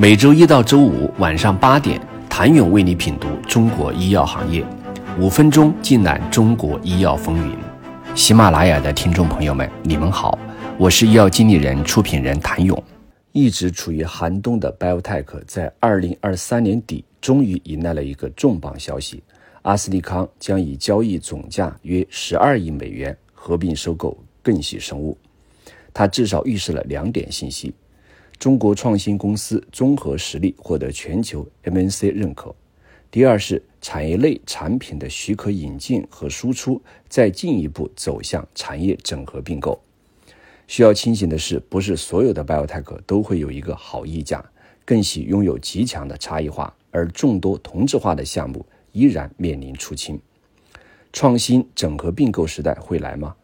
每周一到周五晚上八点，谭勇为你品读中国医药行业，五分钟尽览中国医药风云。喜马拉雅的听众朋友们，你们好，我是医药经理人、出品人谭勇。一直处于寒冬的 BioTech 在二零二三年底终于迎来了一个重磅消息：阿斯利康将以交易总价约十二亿美元合并收购更喜生物。它至少预示了两点信息。中国创新公司综合实力获得全球 MNC 认可。第二是产业类产品的许可引进和输出，再进一步走向产业整合并购。需要清醒的是，不是所有的 Biotech 都会有一个好溢价，更喜拥有极强的差异化，而众多同质化的项目依然面临出清。创新整合并购时代会来吗？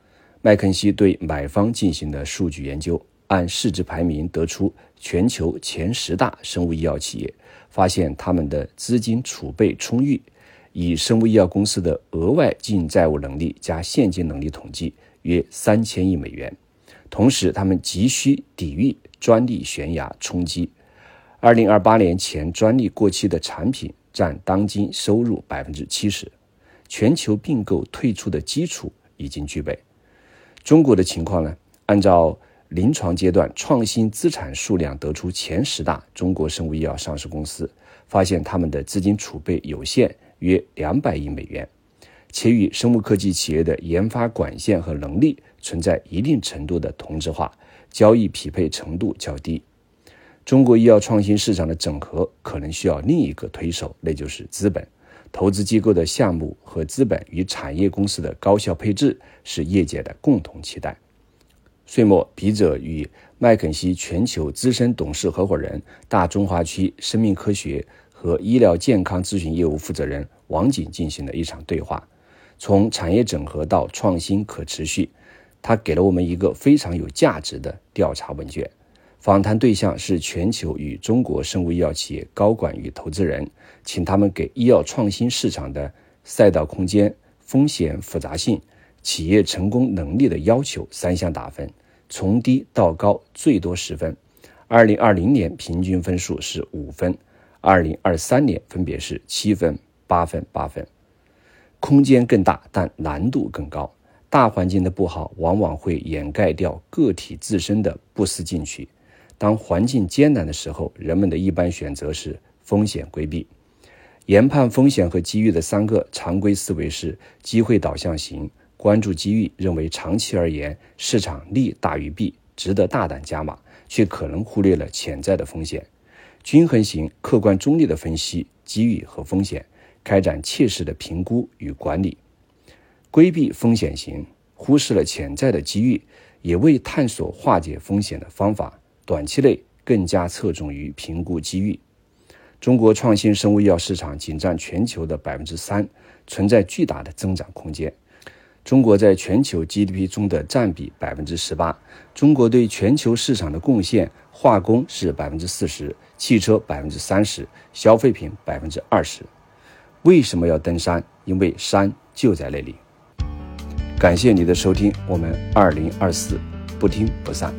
麦肯锡对买方进行的数据研究。按市值排名得出全球前十大生物医药企业，发现他们的资金储备充裕，以生物医药公司的额外净债务能力加现金能力统计，约三千亿美元。同时，他们急需抵御专利悬崖冲击。二零二八年前专利过期的产品占当今收入百分之七十，全球并购退出的基础已经具备。中国的情况呢？按照临床阶段创新资产数量得出前十大中国生物医药上市公司，发现他们的资金储备有限，约两百亿美元，且与生物科技企业的研发管线和能力存在一定程度的同质化，交易匹配程度较低。中国医药创新市场的整合可能需要另一个推手，那就是资本。投资机构的项目和资本与产业公司的高效配置是业界的共同期待。岁末，笔者与麦肯锡全球资深董事合伙人、大中华区生命科学和医疗健康咨询业务负责人王景进行了一场对话。从产业整合到创新可持续，他给了我们一个非常有价值的调查问卷。访谈对象是全球与中国生物医药企业高管与投资人，请他们给医药创新市场的赛道空间、风险复杂性。企业成功能力的要求三项打分，从低到高最多十分。二零二零年平均分数是五分，二零二三年分别是七分、八分、八分。空间更大，但难度更高。大环境的不好往往会掩盖掉个体自身的不思进取。当环境艰难的时候，人们的一般选择是风险规避。研判风险和机遇的三个常规思维是机会导向型。关注机遇，认为长期而言市场利大于弊，值得大胆加码，却可能忽略了潜在的风险。均衡型客观中立的分析机遇和风险，开展切实的评估与管理。规避风险型忽视了潜在的机遇，也未探索化解风险的方法。短期内更加侧重于评估机遇。中国创新生物医药市场仅占全球的百分之三，存在巨大的增长空间。中国在全球 GDP 中的占比百分之十八，中国对全球市场的贡献，化工是百分之四十，汽车百分之三十，消费品百分之二十。为什么要登山？因为山就在那里。感谢你的收听，我们二零二四不听不散。